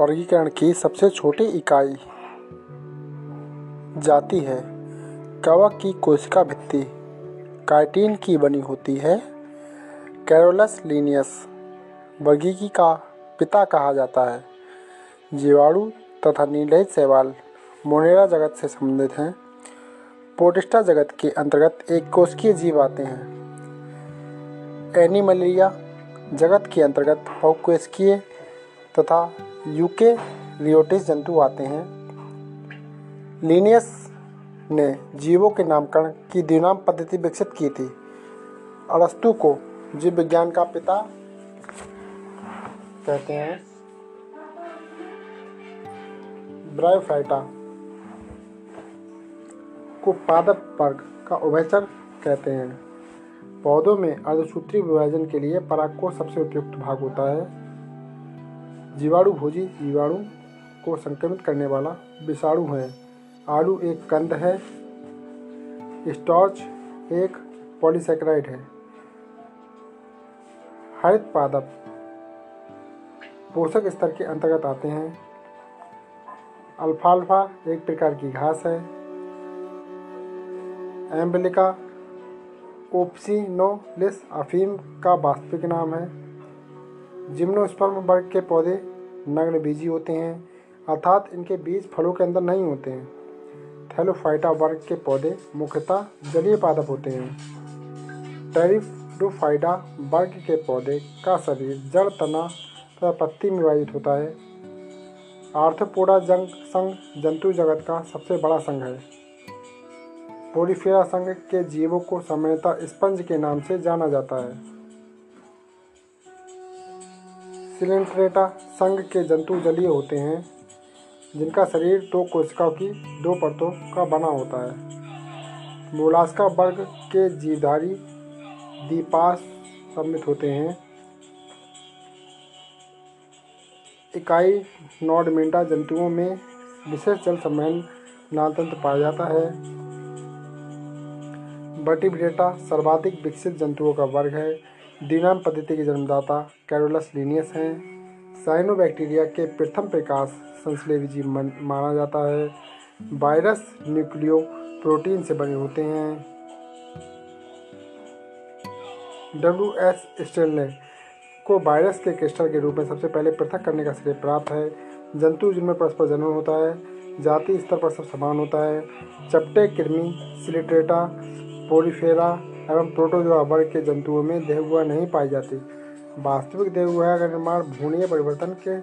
वर्गीकरण की सबसे छोटी इकाई जाती है। कवक की कोशिका भित्ति काइटिन की बनी होती है। कैरोलस लीनियस वर्गीकी का पिता कहा जाता है। जीवाणु तथा नीलरहित शैवाल मोनेरा जगत से संबंधित हैं। पोटिस्टा जगत के अंतर्गत एक कोशिकीय जीव आते हैं। एनिमलिया जगत के अंतर्गत बहुकोशिकीय तथा यूके रियोटिस जंतु आते हैं। लीनियस ने जीवों के नामकरण की द्विनाम पद्धति विकसित की थी। अरस्तु को जीव विज्ञान का पिता कहते हैं। ब्रायोफाइटा को पादप वर्ग का उभयचर कहते हैं। पौधों में अर्धसूत्री विभाजन के लिए पराग को सबसे उपयुक्त भाग होता है। जीवाणु भोजी जीवाणु को संक्रमित करने वाला विषाणु है। आलू एक कंद है। स्टॉर्च एक पॉलीसेक्राइड है। हरित पादप पोषक स्तर के अंतर्गत आते हैं। अल्फाल्फा एक प्रकार की घास है। एम्बलिका ओप्सिनोलिस अफीम का वास्तविक नाम है। जिम्नोस्पर्म वर्ग के पौधे नग्न बीजी होते हैं, अर्थात इनके बीज फलों के अंदर नहीं होते हैं। थैलोफाइटा वर्ग के पौधे मुख्यतः जलीय पादप होते हैं। टेरिफोफाइडा वर्ग के पौधे का शरीर जड़ तना तथा पत्ती में विभाजित होता है। आर्थोपोडा जंग संघ जंतु जगत का सबसे बड़ा संघ है। पोलिफेरा संघ के जीवों को सामान्यतः स्पंज के नाम से जाना जाता है। सिलेंट्रेटा संघ के जंतु जलीय होते हैं, जिनका शरीर दो कोशिकाओं की दो परतों का बना होता है। मोलास्का वर्ग के जीवधारी दीपास सम्मित होते हैं। इकाई नॉडमेंटा जंतुओं में विशेष जल सम्मेलन नालतंत्र पाया जाता है। बर्टिब्रेटा सर्वाधिक विकसित जंतुओं का वर्ग है। डीनाम पद्धति के जन्मदाता कैरोलस लीनियस हैं। साइनोबैक्टीरिया के प्रथम प्रकाश संश्लेषी माना जाता है। वायरस न्यूक्लियो प्रोटीन से बने होते हैं। डब्ल्यू एस स्टेनले को वायरस के क्रिस्टल के रूप में सबसे पहले पृथक करने का श्रेय प्राप्त है। जंतु जिनमें परस्पर जन्म होता है जाति स्तर पर सब समान होता है। चपटे कृमि, सिलिट्रेटा, पोलिफेरा एवं प्रोटोजोआ वर्ग के जंतुओं में देहगुआ नहीं पाई जाती। वास्तविक देहगुहा का निर्माण भूणीय परिवर्तन के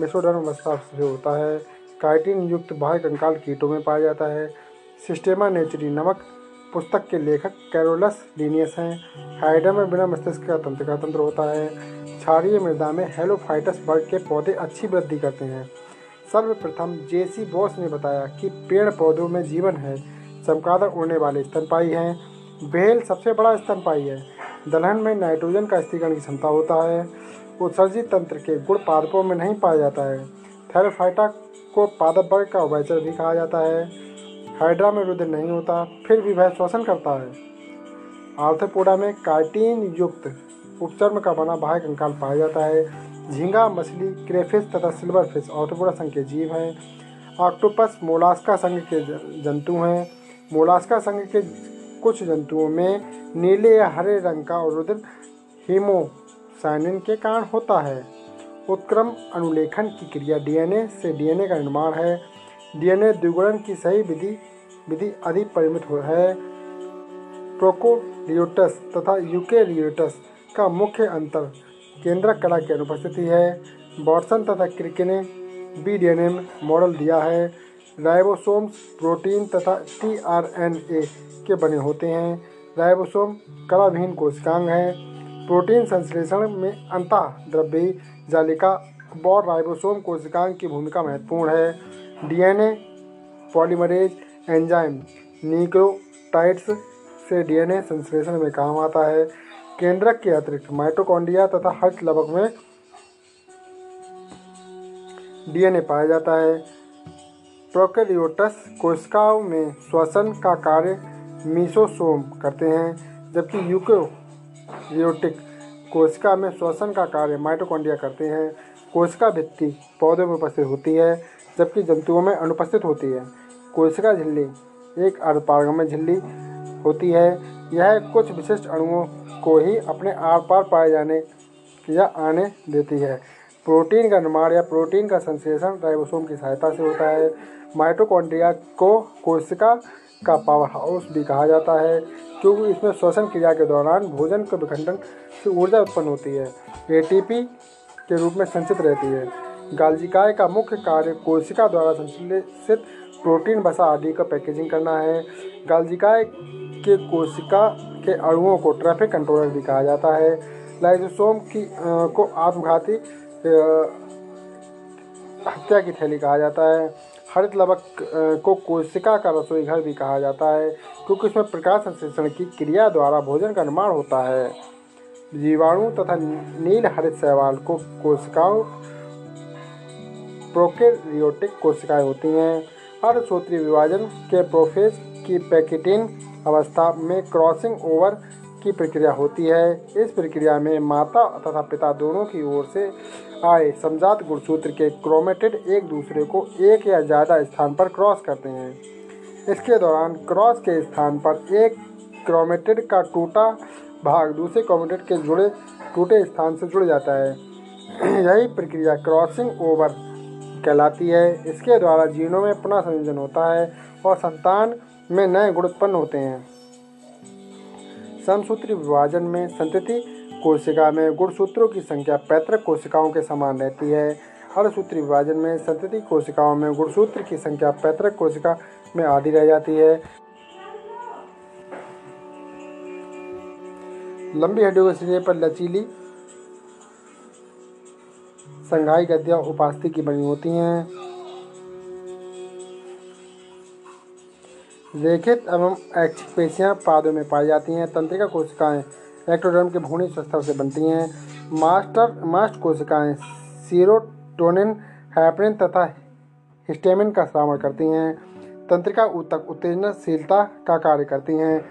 मेसोडर्म अवस्था से होता है। काइटिन युक्त बाह्य कंकाल कीटों में पाया जाता है। सिस्टेमा नेचुरी नमक पुस्तक के लेखक कैरोलस लीनियस हैं। हाइडा में बिना मस्तिष्क का तंत्र का तंत्र होता है। क्षारीय मृदा में हेलोफाइटस वर्ग के पौधे अच्छी वृद्धि करते हैं। सर्वप्रथम जेसी बॉस ने बताया कि पेड़ पौधों में जीवन है। चमकादड़ उड़ने वाले स्तनपाई हैं। बेल सबसे बड़ा स्तनपाई है। दलहन में नाइट्रोजन का स्थिरीकरण की क्षमता होता है। उत्सर्जित तंत्र के गुण पादपों में नहीं पाया जाता है। थैरोफाइटा को पादप वर्ग का उभयचर भी कहा जाता है। हाइड्रा में रुद्र नहीं होता, फिर भी वह श्वसन करता है। आर्थोपोडा में कार्टीन युक्त उपचर्म का बना बाह्य कंकाल पाया जाता है। झींगा, मछली क्रेफिस तथा सिल्वर फ़िश आर्थोपोडा संघ के जीव हैं। ऑक्टोपस मोलास्का संघ के जंतु हैं। मोलास्का संघ के कुछ जंतुओं में नीले या हरे रंग का रुद्र हीमोसाइनिन के कारण होता है। उत्क्रम अनुलेखन की क्रिया डीएनए से डीएनए का निर्माण है। डीएनए द्विगुणन की सही विधि विधि अधिक परिमित हो है। प्रोकोलियोटस तथा यूकेरियोटस का मुख्य अंतर केंद्रक कला की अनुपस्थिति है। बॉर्सन तथा क्रिके ने बी डीएनए मॉडल दिया है। राइबोसोम्स प्रोटीन तथा टीआरएनए के बने होते हैं। राइबोसोम कलाविहीन कोशिकांग हैं। प्रोटीन संश्लेषण में अंत द्रव्यी जालिका और राइबोसोम कोशिकांग की भूमिका महत्वपूर्ण है। डीएनए, पॉलीमरेज, एंजाइम, न्यूक्लियोटाइड्स से डीएनए संश्लेषण में काम आता है। केंद्रक के अतिरिक्त माइटोकॉन्ड्रिया तथा हर्ष लबक में डीएनए पाया जाता है। प्रोकैरियोटस कोशिकाओं में श्वसन का कार्य मीसोसोम करते हैं, जबकि यूकोरियोटिक कोशिका में श्वसन का कार्य माइटोकॉन्ड्रिया करते हैं। कोशिका भित्ति पौधों में उपस्थित होती है, जबकि जंतुओं में अनुपस्थित होती है। कोशिका झिल्ली एक अर्धपारगम्य झिल्ली होती है। यह कुछ विशिष्ट अणुओं को ही अपने आर पार पाए जाने या आने देती है। प्रोटीन का निर्माण या प्रोटीन का संश्लेषण राइबोसोम की सहायता से होता है। माइटोकॉन्ड्रिया को कोशिका का पावर हाउस भी कहा जाता है क्योंकि इसमें श्वसन क्रिया के दौरान भोजन के विखंडन से ऊर्जा उत्पन्न होती है। एटीपी के रूप में संचित रहती है। गालजिकाय का मुख्य कार्य कोशिका द्वारा संश्लेषित प्रोटीन वसा आदि का पैकेजिंग करना है। गालजिकाय के कोशिका के अणुओं को ट्रैफ़िक कंट्रोलर भी कहा जाता है। लाइजोसोम की आ, को आत्मघाती हत्या की थैली कहा जाता है। हरित लवक को कोशिका का रसोई घर भी कहा जाता है, क्योंकि इसमें प्रकाश संश्लेषण की क्रिया द्वारा भोजन का निर्माण होता है। जीवाणु तथा नील हरित शैवाल को कोशिकाओं, प्रोकेरियोटिक कोशिकाएँ होती हैं। हर सूत्री विभाजन के प्रोफेज की पैकेटिन अवस्था में क्रॉसिंग ओवर की प्रक्रिया होती है। इस प्रक्रिया में माता तथा पिता दोनों की ओर से आए समझात गुणसूत्र के क्रोमेटेड एक दूसरे को एक या ज़्यादा स्थान पर क्रॉस करते हैं। इसके दौरान क्रॉस के स्थान पर एक क्रोमेटेड का टूटा भाग दूसरे क्रोमेटेड के जुड़े टूटे स्थान से जुड़ जाता है। यही प्रक्रिया क्रॉसिंग ओवर कहलाती है। इसके द्वारा जीनों में पुनः संयोजन होता है और संतान में नए गुण उत्पन्न होते हैं। समसूत्री विभाजन में संतति कोशिका में गुणसूत्रों की संख्या पैतृक कोशिकाओं के समान रहती है। हर सूत्री विभाजन में संतति कोशिकाओं में गुणसूत्र की संख्या पैतृक कोशिका में आधी रह जाती है। लंबी हड्डियों के सिरे पर लचीली संघाई गद्दियाँ उपास्थि की बनी होती हैं। रेखित एवं ऐच्छिक पेशियाँ पादों में पाई जाती हैं, तंत्रिका कोशिकाएँ एक्टोडर्म के भूणी स्वस्थल से बनती हैं, मास्टर, मास्ट कोशिकाएँ सीरोटोनिन, हैपरिन तथा हिस्टेमिन का श्रावण करती हैं, तंत्रिका ऊतक उत्तेजनशीलता का कार्य करती हैं,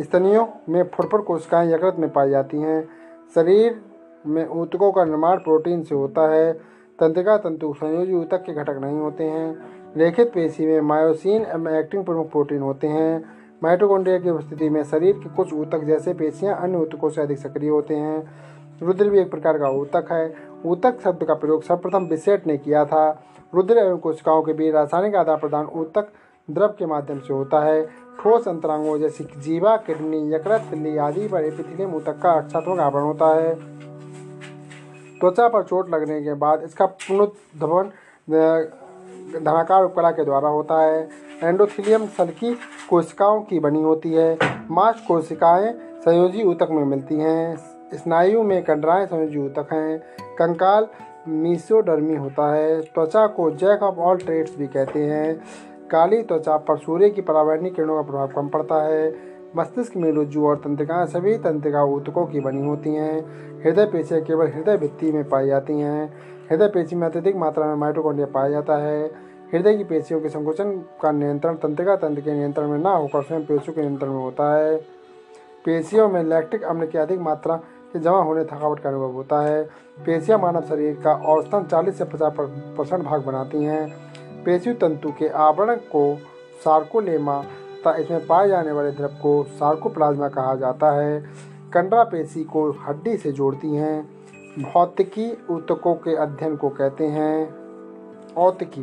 स्तनियों में फुरफुर कोशिकाएँ यकृत में पाई जाती हैं, शरीर में ऊतकों का निर्माण प्रोटीन से होता है, तंत्रिका तंतु संयोजी ऊतक के घटक नहीं होते हैं रेखित पेशी में मायोसिन एवं एक्टिंग प्रमुख प्रोटीन होते हैं। माइटोकॉन्ड्रिया की उपस्थिति में शरीर के कुछ ऊतक जैसे पेशियाँ अन्य ऊतकों से अधिक सक्रिय होते हैं। रुद्र भी एक प्रकार का ऊतक है। ऊतक शब्द का प्रयोग सर्वप्रथम बिसेट ने किया था। रुद्र एवं कोशिकाओं के बीच रासायनिक आदान प्रदान ऊतक द्रव के माध्यम से होता है। ठोस अंतरांगों जैसे जीवा, किडनी, यकृत तिल्ली आदि पर एपिथिलियम ऊतक का रक्षात्मक आवरण होता है। त्वचा पर चोट लगने के बाद इसका पुनरुद्भवन धनाकार उपकला के द्वारा होता है। एंडोथीलियम सल्की कोशिकाओं की बनी होती है। मांस कोशिकाएँ संयोजी ऊतक में मिलती हैं। स्नायु में कंडराएँ संयोजी ऊतक हैं। कंकाल मीसोडर्मी होता है। त्वचा को जैक ऑफ़ ऑल ट्रेड्स भी कहते हैं। काली त्वचा पर सूर्य की परावैनी किरणों का प्रभाव कम पड़ता है। मस्तिष्क में रुज्जु और तंत्रिकाएँ सभी तंत्रिका ऊतकों की बनी होती हैं। हृदय पेशियाँ केवल हृदय भित्ति में पाई जाती हैं। हृदय पेशी में अत्यधिक मात्रा में माइटोकॉन्ड्रिया पाया जाता है। हृदय की पेशियों के संकोचन का नियंत्रण तंत्रिका तंत्र के नियंत्रण में ना होकर स्वयं पेशियों के नियंत्रण में होता है। पेशियों में लैक्टिक अम्ल की अधिक मात्रा के जमा होने थकावट का अनुभव होता है। पेशियाँ मानव शरीर का औसतन 40 से 50 परसेंट भाग बनाती हैं। पेशी तंतु के आवरण को सार्कोलेमा तथा इसमें पाए जाने वाले द्रव को सार्कोप्लाज्मा कहा जाता है। कंडरा पेशी को हड्डी से जोड़ती हैं। भौतिकी ऊतकों के अध्ययन को कहते हैं। औतिकी।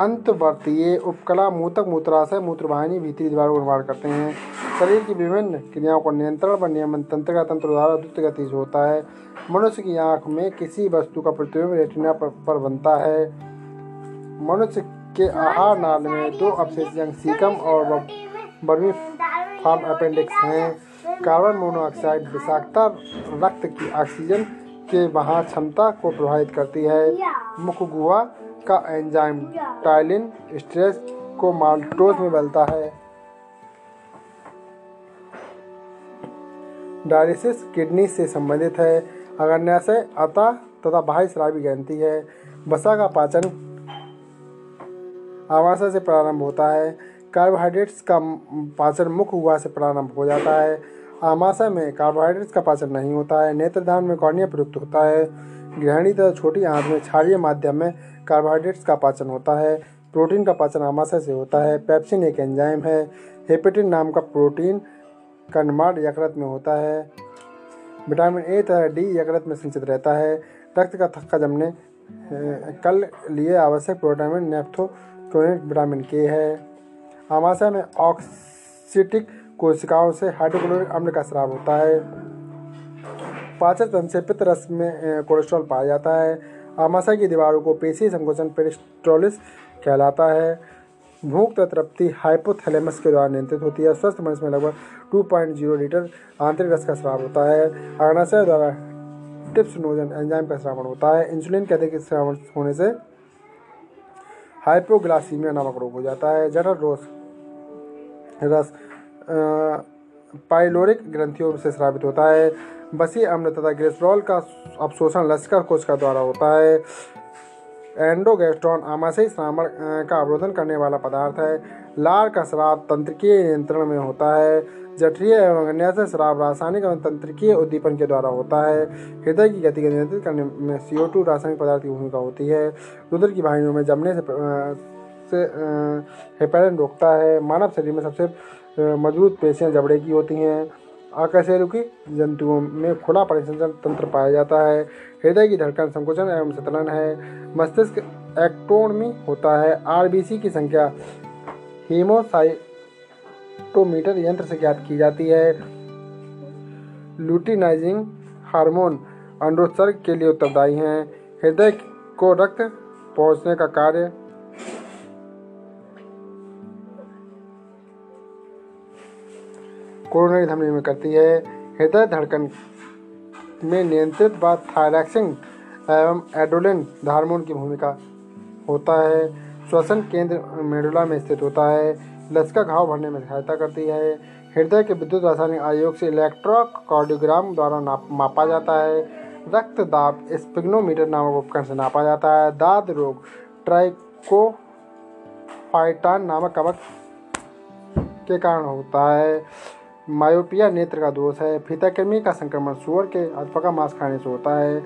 अंतवर्तीय उपकला मूतक मूत्राशय मूत्रवाहिनी भीतरी द्वारा निर्माण करते हैं। शरीर की विभिन्न क्रियाओं को नियंत्रण व नियमन तंत्र का तंत्र द्वारा द्रुत गति से होता है। मनुष्य की आँख में किसी वस्तु का प्रतिबिंब रेटिना पर, पर बनता है। मनुष्य के आहार नाल में दो अवशेष सीकम और बर्मी फार्म अपेंडिक्स हैं। कार्बन मोनोऑक्साइड विषाक्तता रक्त की ऑक्सीजन के वहाँ क्षमता को प्रभावित करती है। मुख गुहा का एंजाइम टाइलिन स्ट्रेस को माल्टोज में बदलता है। डायलिसिस किडनी से संबंधित है। अग्न्याशय अतः तथा बाह्य शराबी ग्रंथि है बसा का पाचन आवासा से प्रारंभ होता है। कार्बोहाइड्रेट्स का पाचन मुख्य हुआ से प्रारंभ हो जाता है। आमाशय में कार्बोहाइड्रेट्स का पाचन नहीं होता है, नेत्रदान में कॉर्निया प्रयुक्त होता है। गृहिणी तथा छोटी आंत में क्षारीय माध्यम में कार्बोहाइड्रेट्स का पाचन होता है। प्रोटीन का पाचन आमाशय से होता है। पेप्सिन एक एंजाइम है। हेपेटिन नाम का प्रोटीन का निर्माण यकृत में होता है। विटामिन ए तथा डी यकृत में संचित रहता है। रक्त का थक्का जमने कल लिए आवश्यक प्रोटीन नेफ्थोक्रोनिक विटामिन के है। आमाशय में ऑक्सीटिक कोशिकाओं से हाइड्रोक्लोरिक अम्ल का स्राव होता है। पाचन तंत्र से पित्त रस में कोलेस्ट्रॉल पाया जाता है। आमाशय की दीवारों को पेशी संकोचन पेरिस्टोलिस कहलाता है। भूख तृप्ति हाइपोथैलेमस के द्वारा नियंत्रित होती है। स्वस्थ मनुष्य में लगभग 2.0 लीटर आंतरिक रस का स्राव होता है। अग्नाशय द्वारा टिप्सनोजन एंजाइम का श्रावण होता है। इंसुलिन के अधिक श्रावण होने से हाइपोग्लासीमिया नामक रोग हो जाता है। जनरल रोस रस पाइलोरिक ग्रंथियों से स्रावित होता है। बसी अम्ल तथा ग्रेसरॉल का अवशोषण लश्कर कोश का द्वारा होता है। एंडोगेस्ट्रॉन आमाशय श्रावण का अवरोधन करने वाला पदार्थ है। लार का श्राव तंत्रिकीय नियंत्रण में होता है। जठरीय एवं अन्य श्राव रासायनिक एवं तंत्रिकीय उद्दीपन के द्वारा होता है। हृदय की गति को नियंत्रित करने में सीओ टू रासायनिक पदार्थ की भूमिका होती है। रुद्र की वाहिनियों में जमने से से हेपेरिन रोकता है। मानव शरीर में सबसे मज़बूत पेशियाँ जबड़े की होती हैं। आकशेरुकी जंतुओं में खुला परिसंचरण तंत्र पाया जाता है। हृदय की धड़कन संकुचन एवं संतलन है। मस्तिष्क एक्टोनमी होता है। आरबीसी की संख्या हीमोसाइटोमीटर यंत्र से ज्ञात की जाती है। लूटिनाइजिंग हार्मोन अंडोत्सर्ग के लिए उत्तरदायी हैं। हृदय को रक्त पहुँचने का कार्य कोरोनरी धमनी में करती है। हृदय धड़कन में नियंत्रित व थायरैक्सिन एवं एडोलिन हार्मोन की भूमिका होता है। श्वसन केंद्र मेडुला में स्थित होता है। लचका घाव भरने में सहायता करती है। हृदय के विद्युत रासायनिक आयोग से इलेक्ट्रोकार्डियोग्राम द्वारा नाप, मापा जाता है। रक्त दाब स्पिग्नोमीटर नामक उपकरण से नापा जाता है। दाद रोग ट्राइकोफाइटान नामक कवक के कारण होता है। मायोपिया नेत्र का दोष है। फीताकृमि का संक्रमण सुअर के अथवा का मांस खाने से होता है।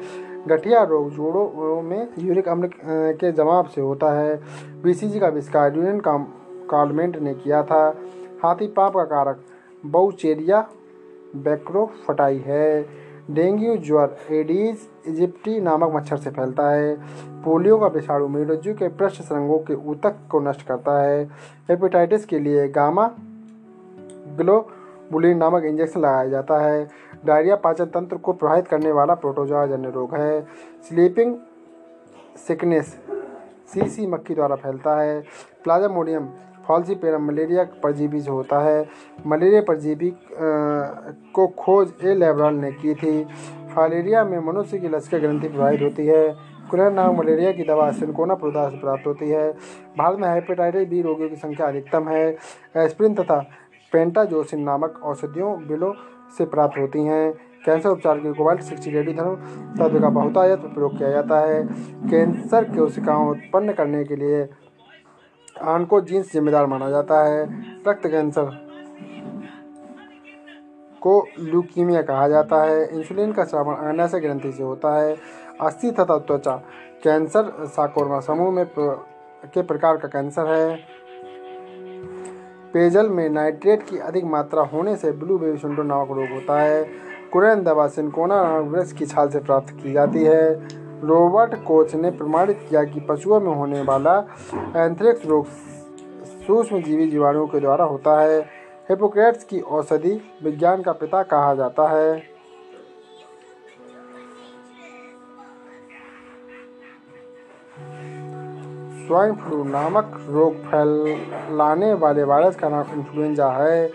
गठिया रोग जोड़ों में यूरिक अम्ल के जमाव से होता है। बीसीजी का आविष्कार यूनियन का कार्लमेंट ने किया था। हाथी पाप का कारक बहुचेरिया बैक्रोफटाई है। डेंगू ज्वर एडीज इजिप्टी नामक मच्छर से फैलता है। पोलियो का विषाणु मेडोजू के पृष्ठ सरंगों के ऊतक को नष्ट करता है। हेपेटाइटिस के लिए गामा ग्लो बुलिन नामक इंजेक्शन लगाया जाता है। डायरिया पाचन तंत्र को प्रभावित करने वाला प्रोटोजोआ जन्य रोग है। स्लीपिंग सिकनेस सी सी मक्खी द्वारा फैलता है। प्लाजामोडियम फॉल्सीपेरम मलेरिया परजीवी से होता है। मलेरिया परजीवी को खोज ए लेब्रॉन ने की थी। फालेरिया में मनुष्य की लश्कर ग्रंथि प्रभावित होती है। कुलर नाम मलेरिया की दवा सिंकोना प्रोदा से प्राप्त होती है। भारत में हेपेटाइटिस बी रोगियों की संख्या अधिकतम है। एस्प्रिन तथा पेंटाजोसिन नामक औषधियों बिलों से प्राप्त होती हैं। कैंसर उपचार के कोबाल्ट सिक्सटी रेडियोधर्म तत्व का बहुतायत प्रयोग किया जाता है। कैंसर कोशिकाओं उत्पन्न करने के लिए आनको जीन्स जिम्मेदार माना जाता है। रक्त कैंसर को ल्यूकीमिया कहा जाता है। इंसुलिन का श्रावण अग्नाशय ग्रंथि से होता है। अस्थि तथा त्वचा, कैंसर साकोरमा समूह में के प्रकार का कैंसर है। पेयजल में नाइट्रेट की अधिक मात्रा होने से ब्लू बेबी सिंड्रोम नामक रोग होता है। कुरैन दवा सिंकोना वृक्ष की छाल से प्राप्त की जाती है। रॉबर्ट कोच ने प्रमाणित किया कि पशुओं में होने वाला एंथ्रेक्स रोग सूक्ष्म जीवी जीवाणुओं के द्वारा होता है। हिपोक्रेट्स की औषधि विज्ञान का पिता कहा जाता है। स्वाइन फ्लू नामक रोग फैलाने वाले वायरस का नाम इन्फ्लुएंजा है।